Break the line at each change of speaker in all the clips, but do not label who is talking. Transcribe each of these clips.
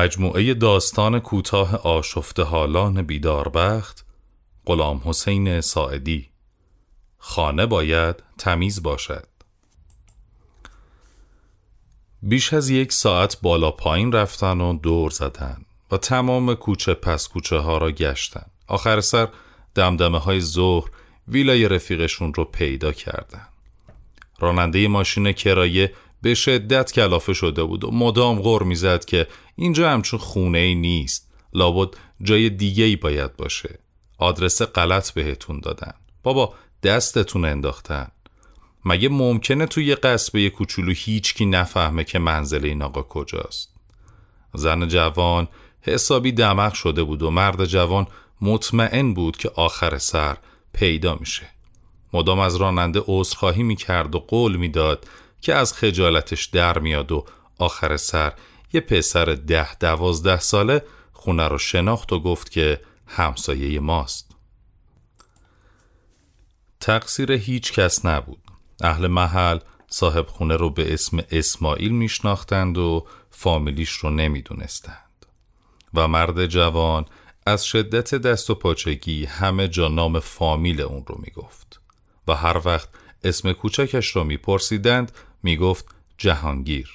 مجموعه داستان کوتاه آشفته حالان بیداربخت غلام حسین ساعدی. خانه باید تمیز باشد. بیش از یک ساعت بالا پایین رفتن و دور زدن و تمام کوچه پس کوچه ها را گشتن. آخر سر دمدمه های ظهر ویلای رفیقشون رو پیدا کردن. راننده ماشین کرایه به شدت کلافه شده بود و مدام غور می‌زد که اینجا همچون خونه ای نیست. لابد جای دیگه ای باید باشه. آدرس غلط بهتون دادن. بابا دستتون انداختن. مگه ممکنه توی قصبه کوچولو هیچکی نفهمه که منزل این آقا کجاست؟ زن جوان حسابی دمق شده بود و مرد جوان مطمئن بود که آخر سر پیدا میشه. مدام از راننده عذرخواهی می‌کرد و قول می‌داد که از خجالتش در میاد و آخر سر یه پسر ده دوازده ساله خونه رو شناخت و گفت که همسایه ماست. تقصیر هیچ کس نبود. اهل محل صاحب خونه رو به اسم اسماعیل میشناختند و فامیلیش رو نمی‌دونستند. و مرد جوان از شدت دست و پاچگی همه جا نام فامیل اون رو می‌گفت. و هر وقت اسم کوچکش رو میپرسیدند می‌گفت جهانگیر.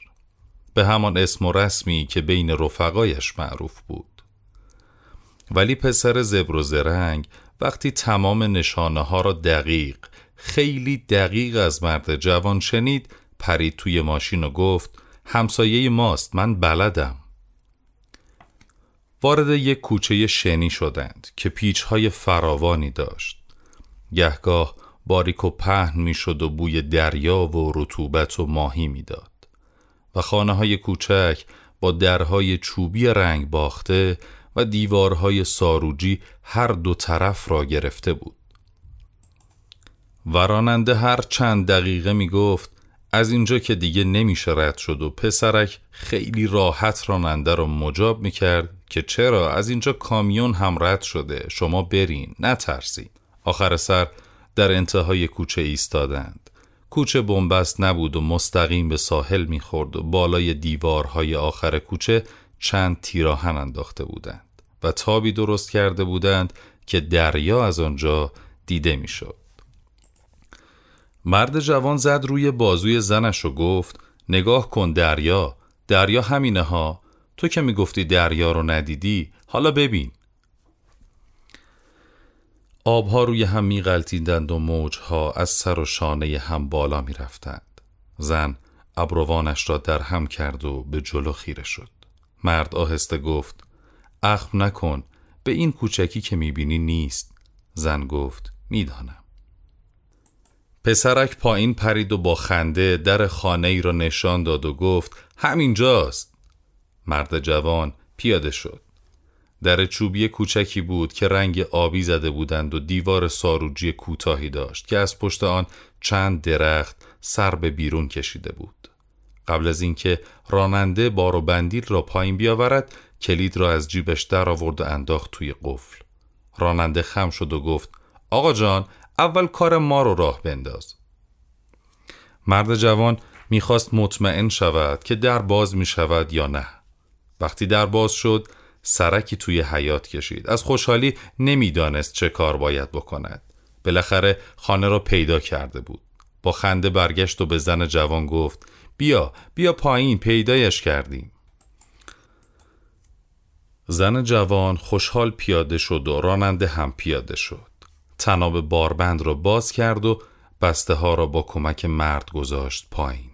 به همان اسم و رسمی که بین رفقایش معروف بود. ولی پسر زبر و زرنگ وقتی تمام نشانه ها را دقیق خیلی دقیق از مرد جوان شنید پرید توی ماشین و گفت همسایه ماست من بلدم. وارد یک کوچه شنی شدند که پیچهای فراوانی داشت. گهگاه باریک و پهن می‌شد و بوی دریا و رطوبت و ماهی می‌داد. و خانه های کوچک با درهای چوبی رنگ باخته و دیوارهای ساروجی هر دو طرف را گرفته بود. وراننده هر چند دقیقه می گفت از اینجا که دیگه نمیشه رد شد و پسرک خیلی راحت راننده رو مجاب می‌کرد که چرا از اینجا کامیون هم رد شده شما برین نترسین. آخر سر در انتهای کوچه ایستادند. کوچه بنبست نبود و مستقیم به ساحل می‌خورد و بالای دیوارهای آخر کوچه چند تیراهن انداخته بودند و تابی درست کرده بودند که دریا از آنجا دیده می‌شد. مرد جوان زد روی بازوی زنش و گفت نگاه کن دریا دریا همینه ها تو که می‌گفتی دریا رو ندیدی حالا ببین. آبها روی هم میغلطیدند و موجها از سر و شانه هم بالا می‌رفتند. زن ابروانش را در هم کرد و به جلو خیره شد. مرد آهسته گفت اخم نکن به این کوچکی که می‌بینی نیست. زن گفت می‌دانم. پسرک پایین پرید و با خنده در خانه ای را نشان داد و گفت همینجاست. مرد جوان پیاده شد. در چوبی کوچکی بود که رنگ آبی زده بودند و دیوار ساروجی کوتاهی داشت که از پشت آن چند درخت سر به بیرون کشیده بود. قبل از اینکه راننده بار و بندیل را پایین بیاورد کلید را از جیبش در آورد و انداخت توی قفل. راننده خم شد و گفت آقا جان اول کار ما رو راه بنداز. مرد جوان می‌خواست مطمئن شود که در باز می شود یا نه. وقتی در باز شد سرکی توی حیات کشید. از خوشحالی نمی‌دانست چه کار باید بکند. بالاخره خانه را پیدا کرده بود. با خنده برگشت و به زن جوان گفت بیا بیا پایین پیدایش کردیم. زن جوان خوشحال پیاده شد و راننده هم پیاده شد. تناب باربند را باز کرد و بسته ها را با کمک مرد گذاشت پایین.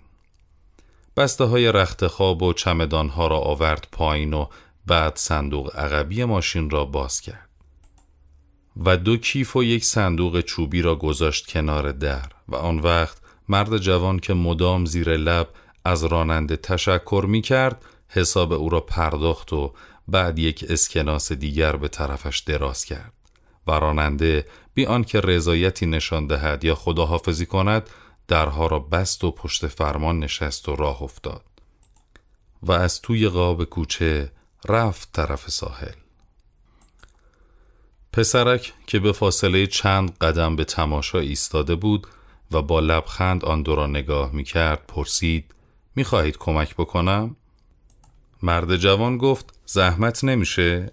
بسته های رخت خواب و چمدان ها را آورد پایین و بعد صندوق عقبی ماشین را باز کرد و دو کیف و یک صندوق چوبی را گذاشت کنار در و آن وقت مرد جوان که مدام زیر لب از راننده تشکر می کرد حساب او را پرداخت و بعد یک اسکناس دیگر به طرفش دراز کرد و راننده بی آنکه رضایتی نشان دهد یا خداحافظی کند درها را بست و پشت فرمان نشست و راه افتاد و از توی قاب کوچه رفت طرف ساحل پسرک که به فاصله چند قدم به تماشا ایستاده بود و با لبخند آن دو را نگاه می کرد پرسید می خواهید کمک بکنم؟ مرد جوان گفت زحمت نمیشه؟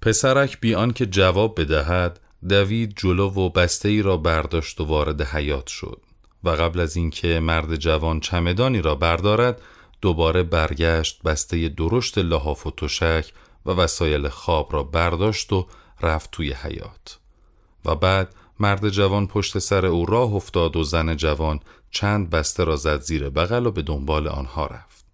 پسرک بیان که جواب بدهد دوید جلو و بسته ای را برداشت و وارد حیات شد و قبل از اینکه مرد جوان چمدانی را بردارد دوباره برگشت بسته درشت لحاف و تشک و وسایل خواب را برداشت و رفت توی حیات و بعد مرد جوان پشت سر او راه افتاد و زن جوان چند بسته را زد زیر بغل و به دنبال آنها رفت.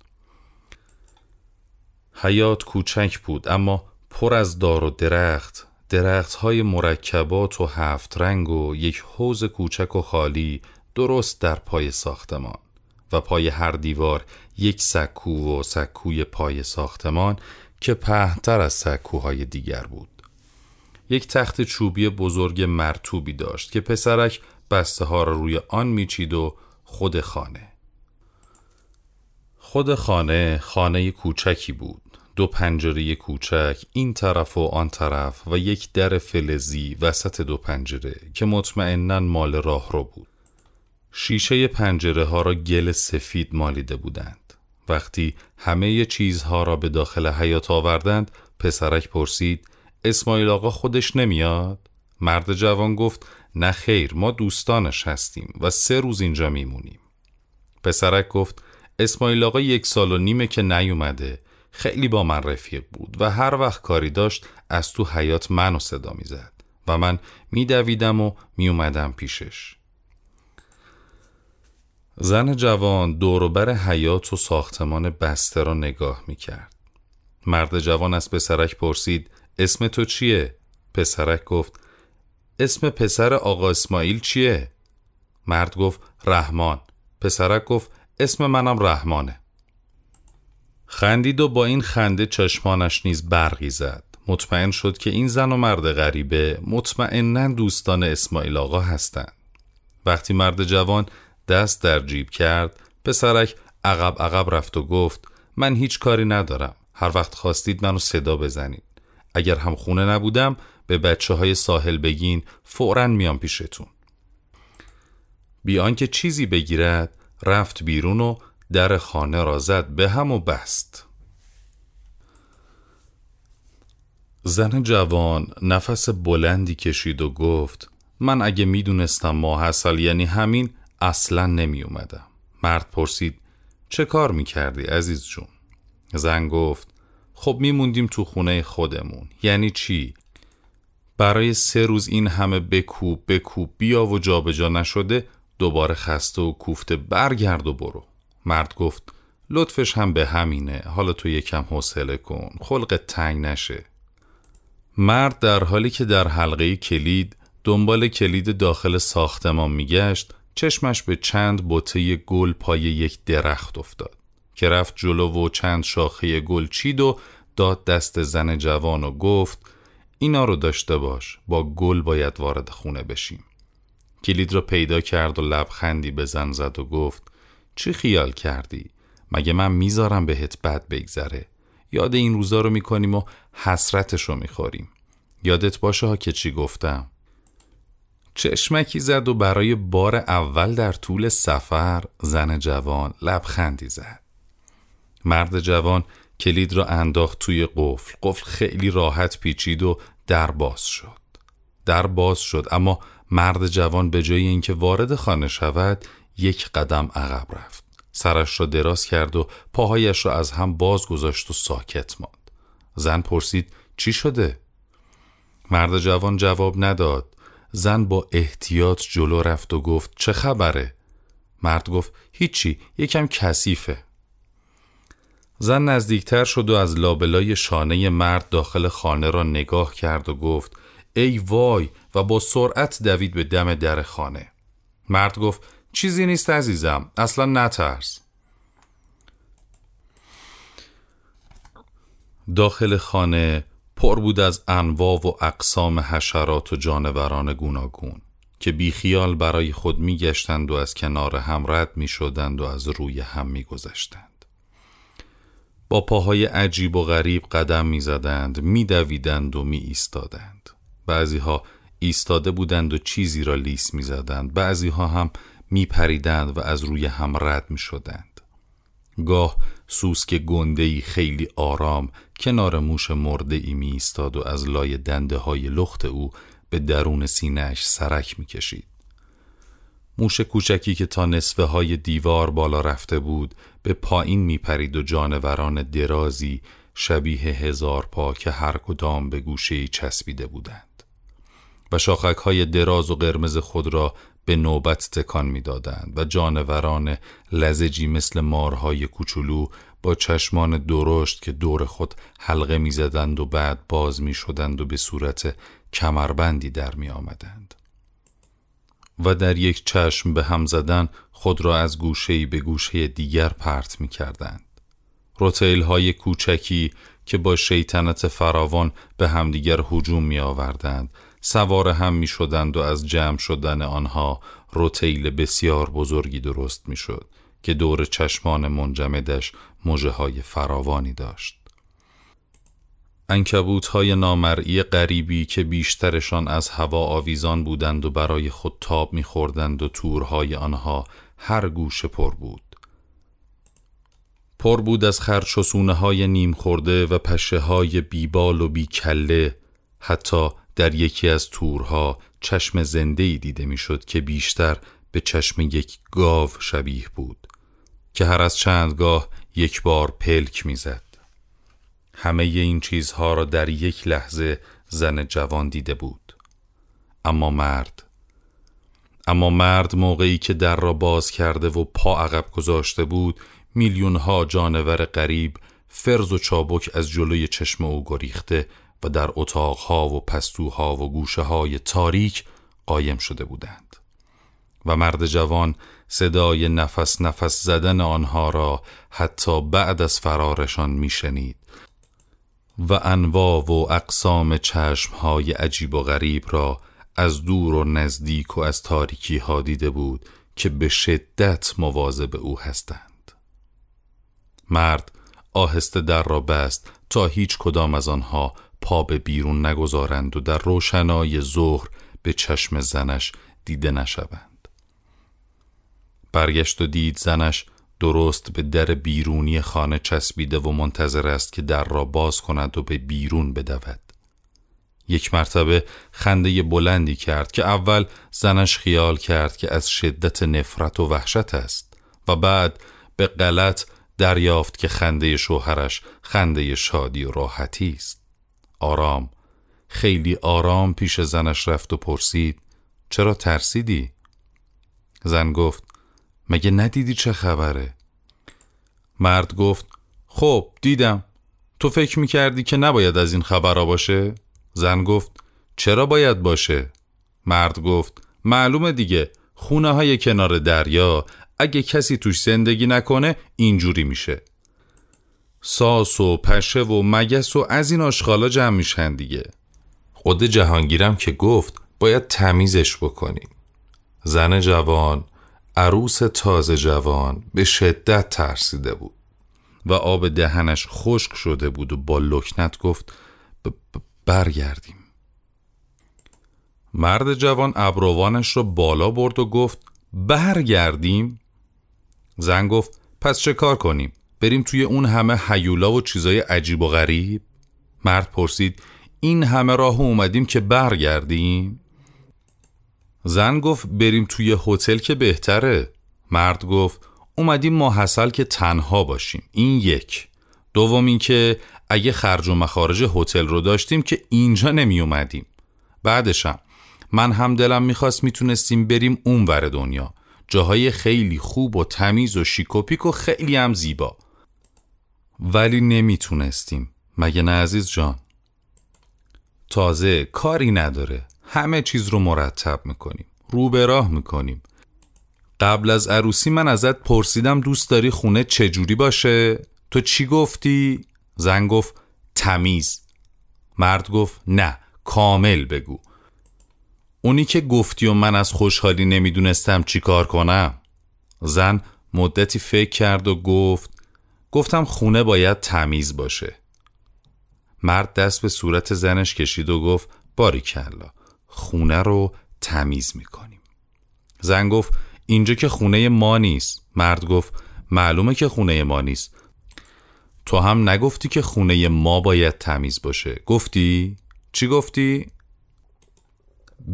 حیات کوچک بود اما پر از دار و درخت درخت های مرکبات و هفت رنگ و یک حوز کوچک و خالی درست در پای ساختمان. و پای هر دیوار یک سکو و سکوی پای ساختمان که پهتر از سکوهای دیگر بود. یک تخت چوبی بزرگ مرتوبی داشت که پسرک بسته ها را روی آن میچید و خود خانه. خود خانه خانه کوچکی بود. دو پنجره کوچک این طرف و آن طرف و یک در فلزی وسط دو پنجره که مطمئنا مال راه رو بود. شیشه پنجره ها را گل سفید مالیده بودند. وقتی همه چیزها را به داخل حیات آوردند پسرک پرسید اسماعیل آقا خودش نمیاد؟ مرد جوان گفت نه خیر ما دوستانش هستیم و سه روز اینجا میمونیم. پسرک گفت اسماعیل آقا یک سال و نیمه که نیومده خیلی با من رفیق بود و هر وقت کاری داشت از تو حیات منو صدا می‌زد و من میدویدم و میومدم پیشش. زن جوان دوروبر حیات و ساختمان بسته را نگاه می‌کرد. مرد جوان از پسرک پرسید اسم تو چیه؟ پسرک گفت اسم پسر آقا اسماعیل چیه؟ مرد گفت رحمان. پسرک گفت اسم منم رحمانه. خندید و با این خنده چشمانش نیز برقی زد. مطمئن شد که این زن و مرد غریبه مطمئنا دوستان اسماعیل آقا هستند. وقتی مرد جوان دست در جیب کرد پسرک عقب عقب رفت و گفت من هیچ کاری ندارم. هر وقت خواستید منو صدا بزنید. اگر هم خونه نبودم به بچه های ساحل بگین فورا میام پیشتون. بیان که چیزی بگیرد رفت بیرون و در خانه را زد به هم و بست. زن جوان نفس بلندی کشید و گفت من اگه می‌دونستم ماه اصل یعنی همین اصلا نمی اومدم مرد پرسید چه کار می‌کردی عزیز جون؟ زن گفت خب میموندیم تو خونه خودمون. یعنی چی؟ برای سه روز این همه بکوب بکوب بیا و جابجا نشده دوباره خسته و کوفته برگرد و برو. مرد گفت لطفش هم به همینه. حالا تو یکم حوصله کن. خلق تنگ نشه. مرد در حالی که در حلقه کلید دنبال کلید داخل ساختمان میگشت چشمش به چند بطه گل پای یک درخت افتاد که رفت جلو و چند شاخه گل چید و داد دست زن جوان و گفت اینا رو داشته باش با گل باید وارد خونه بشیم. کلید را پیدا کرد و لبخندی به زن زد و گفت چی خیال کردی؟ مگه من می‌ذارم بهت بد بگذره؟ یاد این روزا رو می‌کنیم و حسرتش رو می‌خوریم. یادت باشه ها که چی گفتم؟ چشمکی زد و برای بار اول در طول سفر زن جوان لبخندی زد. مرد جوان کلید را انداخت توی قفل. قفل خیلی راحت پیچید و در باز شد. در باز شد اما مرد جوان به جای اینکه وارد خانه شود یک قدم عقب رفت. سرش را دراز کرد و پاهایش را از هم باز گذاشت و ساکت ماند. زن پرسید چی شده؟ مرد جوان جواب نداد. زن با احتیاط جلو رفت و گفت چه خبره؟ مرد گفت هیچی یکم کثیفه. زن نزدیکتر شد و از لابلای شانه مرد داخل خانه را نگاه کرد و گفت ای وای و با سرعت دوید به دم در خانه. مرد گفت چیزی نیست عزیزم اصلا نترس. داخل خانه پر بود از انواع و اقسام حشرات و جانوران گوناگون که بیخیال برای خود میگشتند و از کنار هم رد می شدند و از روی هم می گذشتند. با پاهای عجیب و غریب قدم می زدند، می دویدند و می ایستادند. بعضی ها ایستاده بودند و چیزی را لیس می زدند. بعضی ها هم می پریدند و از روی هم رد می شدند. گاه سوسک گنده خیلی آرام کنار موش مرده ای می ایستاد و از لای دنده های لخت او به درون سینهش سرک می کشید. موش کوچکی که تا نصفه های دیوار بالا رفته بود به پایین می پرید و جانوران درازی شبیه هزار پا که هر کدام به گوشه چسبیده بودند و شاخک های دراز و قرمز خود را به نوبت تکان می‌دادند و جانوران لزجی مثل مارهای کوچولو با چشمان درشت که دور خود حلقه می‌زدند و بعد باز می شدند و به صورت کمربندی در می آمدند. و در یک چشم به هم زدن خود را از گوشه به گوشه دیگر پرت می کردند. روتیل های کوچکی که با شیطنت فراوان به همدیگر هجوم می آوردند سوار هم می شدند و از جمع شدن آنها روتیل بسیار بزرگی درست می شد که دور چشمان منجمدش موجه های فراوانی داشت. انکبوت های نامرئی غریبی که بیشترشان از هوا آویزان بودند و برای خود تاب میخوردند و تورهای آنها هر گوش پر بود. پر بود از خرچسونه های نیم خورده و پشه های بیبال و بیکله حتی در یکی از تورها چشم زنده ای دیده می‌شد که بیشتر به چشم یک گاو شبیه بود که هر از چندگاه یک بار پلک می‌زد. همه این چیزها را در یک لحظه زن جوان دیده بود اما مرد اما مرد موقعی که در را باز کرده و پا عقب گذاشته بود میلیون ها جانور غریب فرز و چابک از جلوی چشم او گریخته و در اتاقها و پستوها و گوشه های تاریک قایم شده بودند و مرد جوان صدای نفس نفس زدن آنها را حتی بعد از فرارشان میشنید. و انواع و اقسام چشمهای عجیب و غریب را از دور و نزدیک و از تاریکی ها دیده بود که به شدت مواظب او هستند. مرد آهسته در را بست تا هیچ کدام از آنها پا به بیرون نگذارند و در روشنای ظهر به چشم زنش دیده نشوند. برگشت و دید زنش درست به در بیرونی خانه چسبیده و منتظر است که در را باز کند و به بیرون بدود یک مرتبه خنده بلندی کرد که اول زنش خیال کرد که از شدت نفرت و وحشت است و بعد به غلط دریافت که خنده شوهرش خنده شادی و راحتی است آرام خیلی آرام پیش زنش رفت و پرسید چرا ترسیدی؟ زن گفت مگه ندیدی چه خبره؟ مرد گفت خب دیدم تو فکر می‌کردی که نباید از این خبرها باشه؟ زن گفت چرا باید باشه؟ مرد گفت معلومه دیگه خونه های کنار دریا اگه کسی توش زندگی نکنه اینجوری میشه ساس و پشه و مگس و از این آشغالا جمع میشن دیگه خود جهانگیرم که گفت باید تمیزش بکنیم زن جوان عروس تازه جوان به شدت ترسیده بود و آب دهنش خشک شده بود و با لکنت گفت برگردیم. مرد جوان ابروانش را بالا برد و گفت برگردیم؟ زن گفت پس چه کار کنیم؟ بریم توی اون همه حیولا و چیزای عجیب و غریب؟ مرد پرسید این همه راه اومدیم که برگردیم؟ زن گفت بریم توی هتل که بهتره. مرد گفت اومدیم ماحصل که تنها باشیم. این یک. دوم این که اگه خرج و مخارج هتل رو داشتیم که اینجا نمی اومدیم بعدشم من هم دلم می‌خواست می‌تونستیم بریم اون ور دنیا. جاهای خیلی خوب و تمیز و شیک و پیک و خیلی هم زیبا. ولی نمی‌تونستیم. مگه نه عزیز جان؟ تازه کاری نداره. همه چیز رو مرتب می‌کنیم. رو به راه می‌کنیم. قبل از عروسی من ازت پرسیدم دوست داری خونه چجوری باشه؟ تو چی گفتی؟ زن گفت تمیز. مرد گفت نه کامل بگو. اونی که گفتی و من از خوشحالی نمی‌دونستم چی کار کنم؟ زن مدتی فکر کرد و گفت گفتم خونه باید تمیز باشه. مرد دست به صورت زنش کشید و گفت باری کلا خونه رو تمیز می‌کنیم. زن گفت اینجا که خونه ما نیست. مرد گفت معلومه که خونه ما نیست. تو هم نگفتی که خونه ما باید تمیز باشه. گفتی؟ چی گفتی؟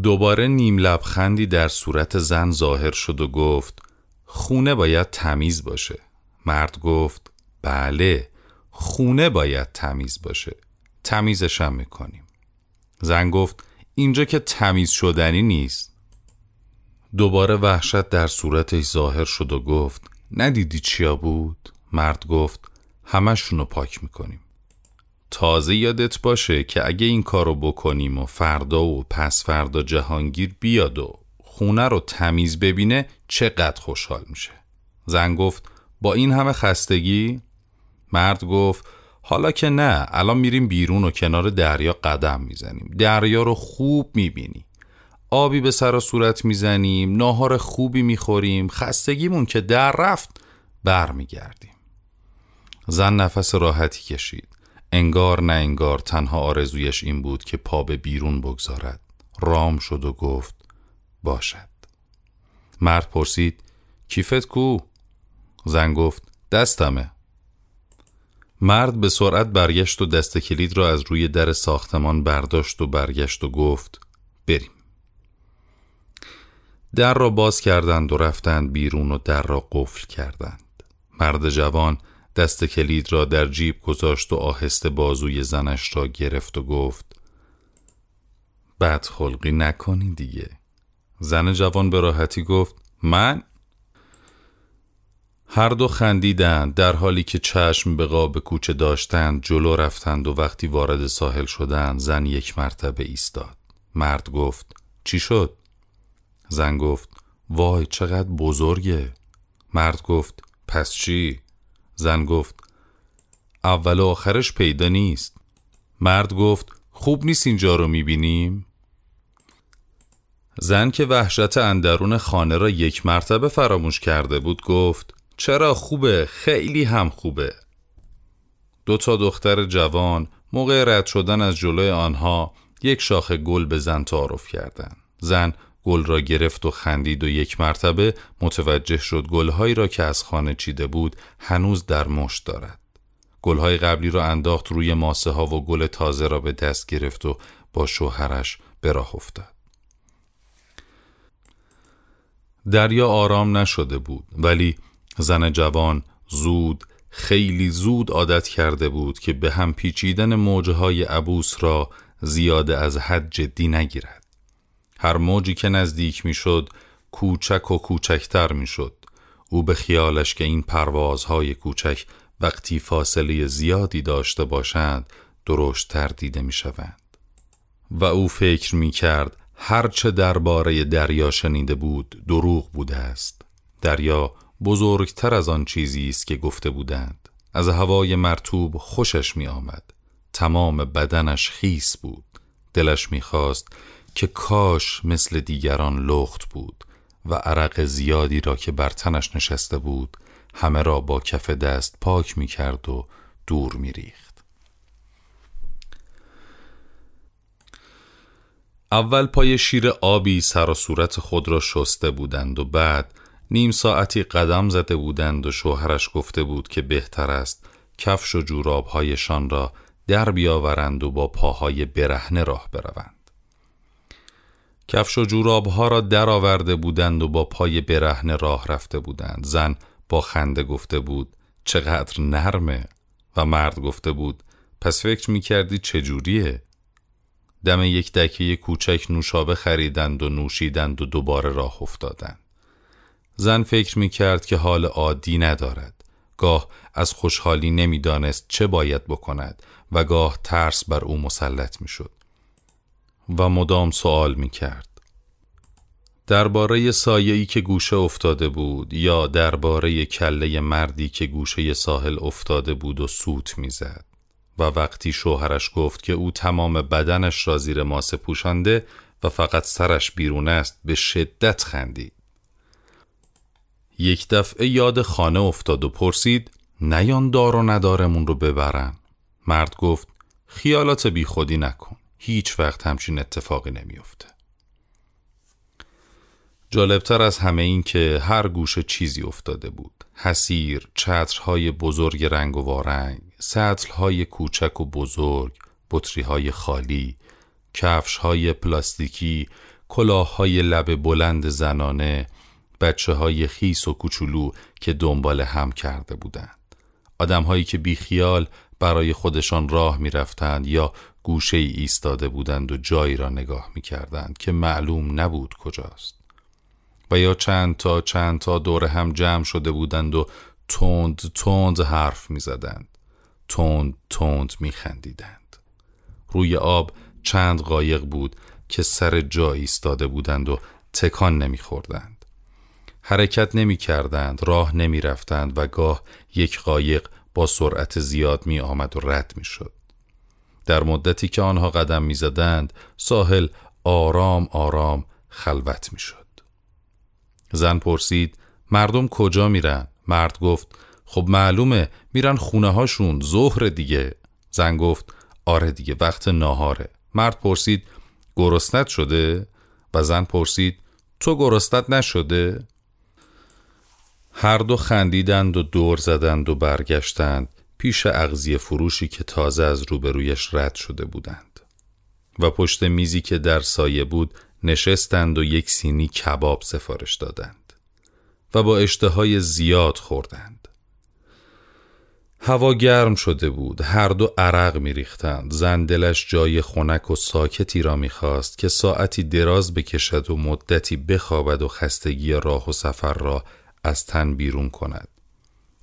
دوباره نیم لبخندی در صورت زن ظاهر شد و گفت خونه باید تمیز باشه. مرد گفت بله خونه باید تمیز باشه. تمیزشم می‌کنیم. زن گفت اینجا که تمیز شدنی نیست. دوباره وحشت در صورتش ظاهر شد و گفت ندیدی چیا بود؟ مرد گفت همشونو پاک می‌کنیم. تازه یادت باشه که اگه این کارو بکنیم و فردا و پس فردا جهانگیر بیاد و خونه رو تمیز ببینه چقدر خوشحال میشه. زن گفت با این همه خستگی؟ مرد گفت حالا که نه الان میریم بیرون و کنار دریا قدم می‌زنیم. دریا رو خوب می‌بینی. آبی به سر و صورت می‌زنیم ناهار خوبی می‌خوریم خستگیمون که در رفت برمیگردیم. زن نفس راحتی کشید. انگار نه انگار تنها آرزویش این بود که پا به بیرون بگذارد. رام شد و گفت باشد. مرد پرسید کیفت کو؟ زن گفت دستمه. مرد به سرعت برگشت و دست کلید را از روی در ساختمان برداشت و برگشت و گفت بریم. در را باز کردند و رفتند بیرون و در را قفل کردند. مرد جوان دست کلید را در جیب گذاشت و آهسته بازوی زنش را گرفت و گفت بد خلقی نکنی دیگه. زن جوان به راحتی گفت من هر دو خندیدند در حالی که چشم به قاب کوچه داشتند جلو رفتند و وقتی وارد ساحل شدند زن یک مرتبه ایستاد مرد گفت چی شد؟ زن گفت وای چقدر بزرگه مرد گفت پس چی؟ زن گفت اول و آخرش پیدا نیست مرد گفت خوب نیست اینجا رو می‌بینیم؟ زن که وحشت اندرون خانه را یک مرتبه فراموش کرده بود گفت چرا خوبه؟ خیلی هم خوبه. دو تا دختر جوان موقع رد شدن از جلوی آنها یک شاخ گل به زن تعارف کردند. زن گل را گرفت و خندید و یک مرتبه متوجه شد گلهایی را که از خانه چیده بود هنوز در مشت دارد. گلهای قبلی را انداخت روی ماسه ها و گل تازه را به دست گرفت و با شوهرش به راه افتاد. دریا آرام نشده بود ولی زن جوان زود خیلی زود عادت کرده بود که به هم پیچیدن موجهای عبوس را زیاده از حد جدی نگیرد. هر موجی که نزدیک می‌شد کوچک و کوچکتر می‌شد. او به خیالش که این پروازهای کوچک وقتی فاصله زیادی داشته باشند درشتتر دیده می شوند. و او فکر می کرد هرچه درباره دریا شنیده بود دروغ بوده است. دریا بزرگتر از آن چیزی است که گفته بودند. از هوای مرتوب خوشش می آمد تمام بدنش خیس بود. دلش می‌خواست که کاش مثل دیگران لخت بود و عرق زیادی را که بر تنش نشسته بود همه را با کف دست پاک می کرد و دور می ریخت. اول پای شیر آبی سر و صورت خود را شسته بودند و بعد نیم ساعتی قدم زده بودند و شوهرش گفته بود که بهتر است کفش و جورابهایشان را در بیاورند و با پاهای برهنه راه بروند. کفش و جورابها را در آورده بودند و با پای برهنه راه رفته بودند. زن با خنده گفته بود چقدر نرمه و مرد گفته بود پس فکر می کردی چجوریه؟ دم یک دکه کوچک نوشابه خریدند و نوشیدند و دوباره راه افتادند. زن فکر می کرد که حال عادی ندارد. گاه از خوشحالی نمی‌دانست چه باید بکند و گاه ترس بر او مسلط می‌شد. و مدام سوال می کرد درباره سایه‌ای که گوشه افتاده بود یا درباره کله مردی که گوشه ساحل افتاده بود و سوت می‌زد. و وقتی شوهرش گفت که او تمام بدنش را زیر ماسه پوشانده و فقط سرش بیرون است به شدت خندید. یک دفعه یاد خانه افتاد و پرسید نیان دار و ندارمون رو ببرن؟ مرد گفت خیالات بی خودی نکن هیچ وقت همچین اتفاقی نمیافته جالبتر از همه این که هر گوشه چیزی افتاده بود. حسیر، چترهای بزرگ رنگ و وارنگ، سطلهای کوچک و بزرگ، بطریهای خالی، کفشهای پلاستیکی، کلاههای لب بلند زنانه، بچه های خیس و کوچولو که دنبال هم کرده بودند. آدمهایی که بیخیال برای خودشان راه می رفتند یا گوشه ای ایستاده بودند و جایی را نگاه می کردند که معلوم نبود کجاست. و یا چند تا چند تا دور هم جمع شده بودند و تند تند حرف می زدند. تند تند می خندیدند. روی آب چند قایق بود که سر جا ایستاده بودند و تکان نمی خوردند. حرکت نمی کردند، راه نمی رفتند و گاه یک قایق با سرعت زیاد می آمد و رد می شد. در مدتی که آنها قدم می زدند، ساحل آرام آرام خلوت می شد. زن پرسید مردم کجا میرن؟ مرد گفت خب معلومه میرن خونه هاشون ظهر دیگه زن گفت آره دیگه وقت ناهاره مرد پرسید گرستت شده؟ و زن پرسید تو گرستت نشده؟ هر دو خندیدند و دور زدند و برگشتند. پیش اغزی فروشی که تازه از روبرویش رد شده بودند. و پشت میزی که در سایه بود نشستند و یک سینی کباب سفارش دادند. و با اشتهای زیاد خوردند. هوا گرم شده بود. هر دو عرق میریختند. زن دلش جای خنک و ساکتی را می‌خواست که ساعتی دراز بکشد و مدتی بخوابد و خستگی راه و سفر را از تن بیرون کند.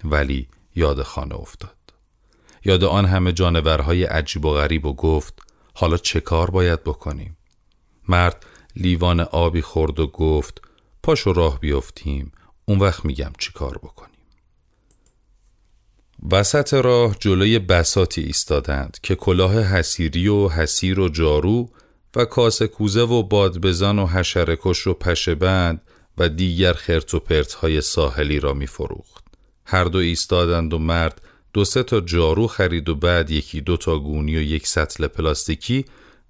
ولی یاد خانه افتاد. یاد آن همه جانورهای عجیب و غریب و گفت حالا چه کار باید بکنیم؟ مرد لیوان آبی خورد و گفت پاشو راه بیفتیم اون وقت میگم چی کار بکنیم. وسط راه جلوی بساتی ایستادند که کلاه حسیری و حسیر و جارو و کاسه کوزه و بادبزن و حشرکش و پشه بند و دیگر خرت و پرت های ساحلی را می فروخت. هر دو ایستادند و مرد دو سه تا جارو خرید و بعد یکی دو تا گونی و یک سطل پلاستیکی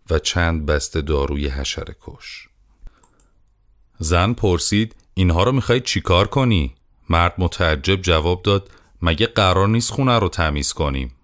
و چند بسته داروی حشره کش. زن پرسید اینها رو می‌خوای چیکار کنی؟ مرد متعجب جواب داد مگه قرار نیست خونه رو تمیز کنیم؟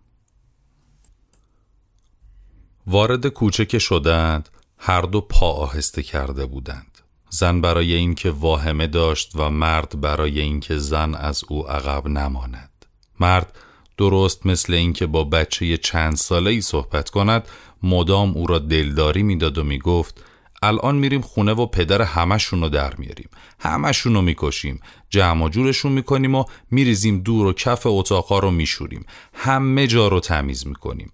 وارد کوچه که شدند هر دو پا آهسته کرده بودند. زن برای اینکه واهمه داشت و مرد برای اینکه زن از او عقب نماند. مرد درست مثل اینکه با بچه چند ساله ای صحبت کند مدام او را دلداری می‌داد و می‌گفت الان میریم خونه و پدر همشون رو در میاریم. همشون رو می‌کشیم. جمع جورشون می‌کنیم و میریزیم دور و کف اتاقا رو میشوریم. همه جا رو تمیز می‌کنیم.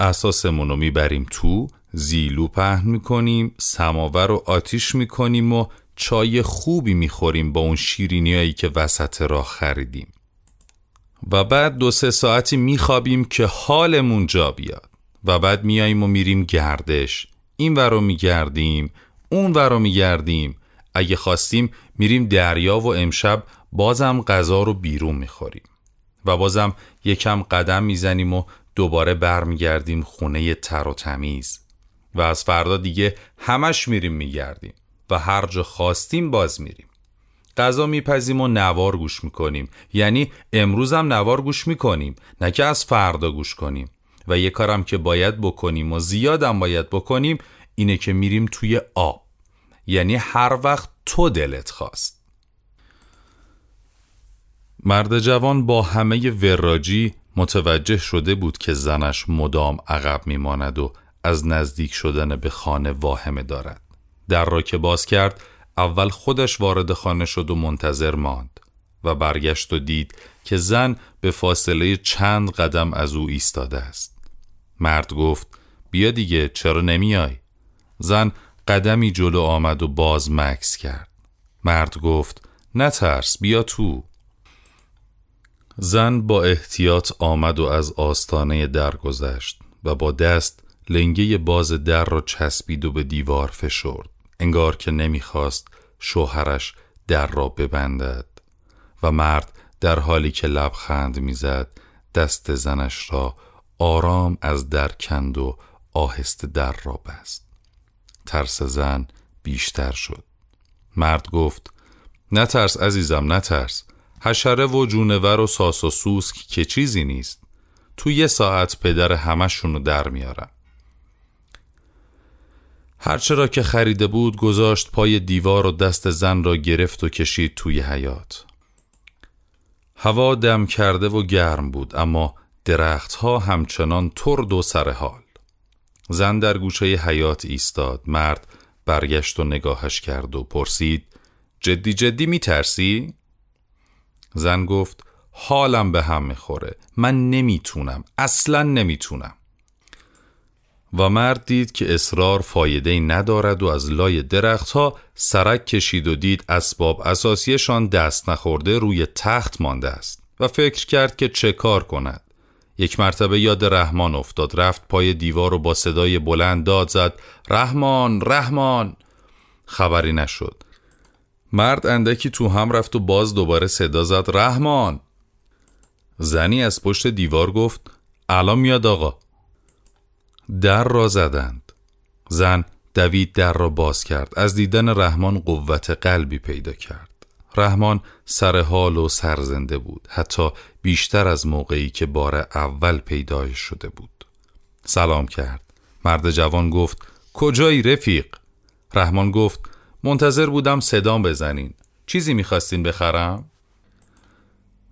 اساسمون رو می‌بریم تو زیلو پهن می‌کنیم سماور رو آتیش می‌کنیم و چای خوبی می‌خوریم با اون شیرینیایی که وسط راه خریدیم. و بعد دو سه ساعتی میخوابیم که حالمون جا بیاد. و بعد میاییم و میریم گردش. این ور رو میگردیم اون ور رو میگردیم. اگه خواستیم میریم دریا و امشب بازم غذا رو بیرون می‌خوریم. و بازم یکم قدم می‌زنیم و دوباره برمیگردیم خونه تر و تمیز. و از فردا دیگه همش میریم میگردیم و هر جا خواستیم باز میریم. غذا میپزیم و نوار گوش می‌کنیم. یعنی امروزم نوار گوش می‌کنیم نه که از فردا گوش کنیم. و یه کارم که باید بکنیم و زیادم باید بکنیم اینه که میریم توی آب. یعنی هر وقت تو دلت خواست. مرد جوان با همه وراجی متوجه شده بود که زنش مدام عقب میماند و از نزدیک شدن به خانه واهمه دارد. در را که باز کرد اول خودش وارد خانه شد و منتظر ماند و برگشت و دید که زن به فاصله چند قدم از او ایستاده است. مرد گفت بیا دیگه چرا نمیای؟ زن قدمی جلو آمد و باز مکس کرد. مرد گفت نترس بیا تو. زن با احتیاط آمد و از آستانه در گذشت و با دست لنگه باز در را چسبید و به دیوار فشرد انگار که نمی‌خواست شوهرش در را ببندد و مرد در حالی که لبخند می‌زد دست زنش را آرام از در کند و آهسته در را بست. ترس زن بیشتر شد. مرد گفت نترس عزیزم نترس. حشره و جونور و ساس و سوسک که چیزی نیست. تو یه ساعت پدر همشونو در میارم هرچه را که خریده بود گذاشت پای دیوار و دست زن را گرفت و کشید توی حیات هوا دم کرده و گرم بود اما درختها همچنان ترد و سرحال. زن در گوشه حیات ایستاد مرد برگشت و نگاهش کرد و پرسید جدی جدی میترسی؟ زن گفت حالم به هم می‌خوره. من نمی‌تونم. اصلا نمی‌تونم. و مرد دید که اصرار فایده ندارد و از لای درختها سرک کشید و دید اسباب اساسیشان دست نخورده روی تخت مانده است و فکر کرد که چه کار کند. یک مرتبه یاد رحمان افتاد. رفت پای دیوار و با صدای بلند داد زد رحمان رحمان! خبری نشد. مرد اندکی تو هم رفت و باز دوباره صدا زد. رحمان! زنی از پشت دیوار گفت الان میاد آقا. در را زدند. زن دوید در را باز کرد. از دیدن رحمان قوت قلبی پیدا کرد. رحمان سر حال و سرزنده بود. حتی بیشتر از موقعی که بار اول پیدایش شده بود. سلام کرد. مرد جوان گفت کجایی رفیق؟ رحمان گفت منتظر بودم صدام بزنین. چیزی می‌خواستین بخرم؟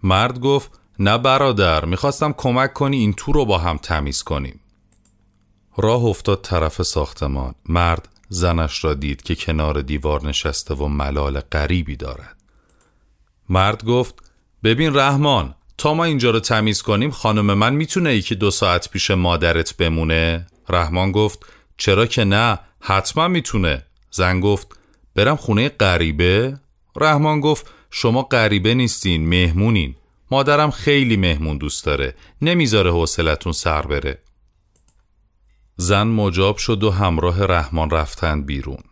مرد گفت نه برادر می‌خواستم کمک کنی این تو رو با هم تمیز کنیم. راه افتاد طرف ساختمان. مرد زنش را دید که کنار دیوار نشسته و ملال غریبی دارد. مرد گفت ببین رحمان تا ما اینجا رو تمیز کنیم خانم من می‌تونه یکی دو ساعت پیش مادرت بمونه؟ رحمان گفت چرا که نه حتما می‌تونه. زن گفت برم خونه غریبه؟ رحمان گفت شما غریبه نیستین مهمونین. مادرم خیلی مهمون دوست داره. نمی‌ذاره حوصلتون سر بره. زن مجاب شد و همراه رحمان رفتند بیرون.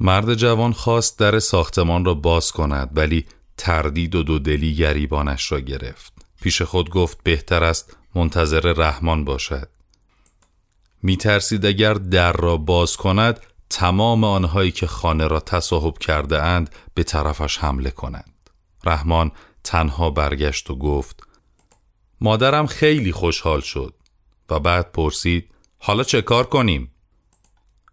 مرد جوان خواست در ساختمان را باز کند ولی تردید و دودلی گریبانش را گرفت. پیش خود گفت بهتر است منتظر رحمان باشد. میترسید اگر در را باز کند تمام آنهایی که خانه را تصاحب کرده اند به طرفش حمله کنند رحمان تنها برگشت و گفت مادرم خیلی خوشحال شد و بعد پرسید حالا چه کار کنیم؟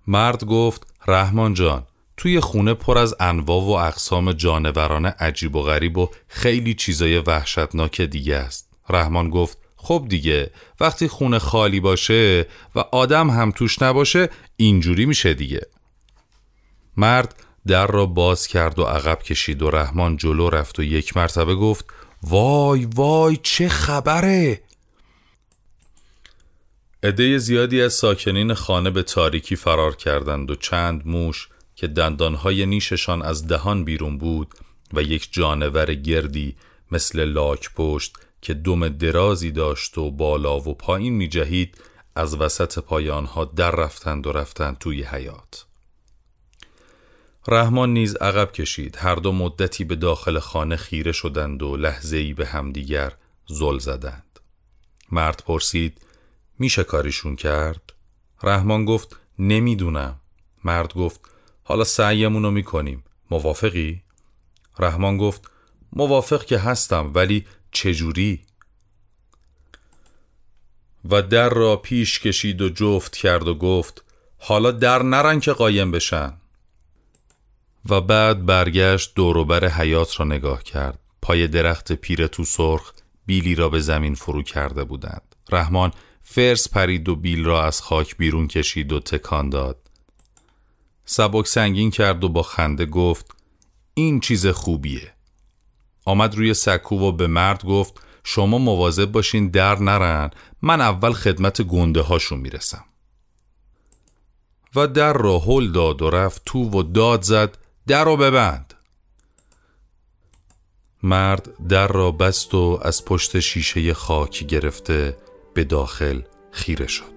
مرد گفت رحمان جان توی خونه پر از انواع و اقسام جانوران عجیب و غریب و خیلی چیزای وحشتناک دیگه است رحمان گفت خب دیگه وقتی خونه خالی باشه و آدم هم توش نباشه اینجوری میشه دیگه. مرد در را باز کرد و عقب کشید و رحمان جلو رفت و یک مرتبه گفت وای وای چه خبره! عده زیادی از ساکنین خانه به تاریکی فرار کردند و چند موش که دندانهای نیششان از دهان بیرون بود و یک جانور گردی مثل لاک پشت که دم درازی داشت و بالا و پایین می جهید از وسط پای آنها در رفتند و رفتند توی حیات رحمان نیز عقب کشید. هر دو مدتی به داخل خانه خیره شدند و لحظه ای به همدیگر زل زدند. مرد پرسید میشه کاریشون کرد؟ رحمان گفت نمی‌دونم. مرد گفت حالا سعیمون رو می‌کنیم. موافقی؟ رحمان گفت موافق که هستم ولی چجوری؟ و در را پیش کشید و جفت کرد و گفت حالا در نرن که قایم بشن. و بعد برگشت دوروبر حیات را نگاه کرد. پای درخت پیر تو سرخ بیلی را به زمین فرو کرده بودند. رحمان فرس پرید و بیل را از خاک بیرون کشید و تکان داد. سبک سنگین کرد و با خنده گفت این چیز خوبیه. آمد روی سکو و به مرد گفت شما مواظب باشین در نرن من اول خدمت گنده هاشون می‌رسم. و در را هل داد و رفت تو و داد زد در رو ببند. مرد در را بست و از پشت شیشه خاکی گرفته به داخل خیره شد.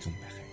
中的黑。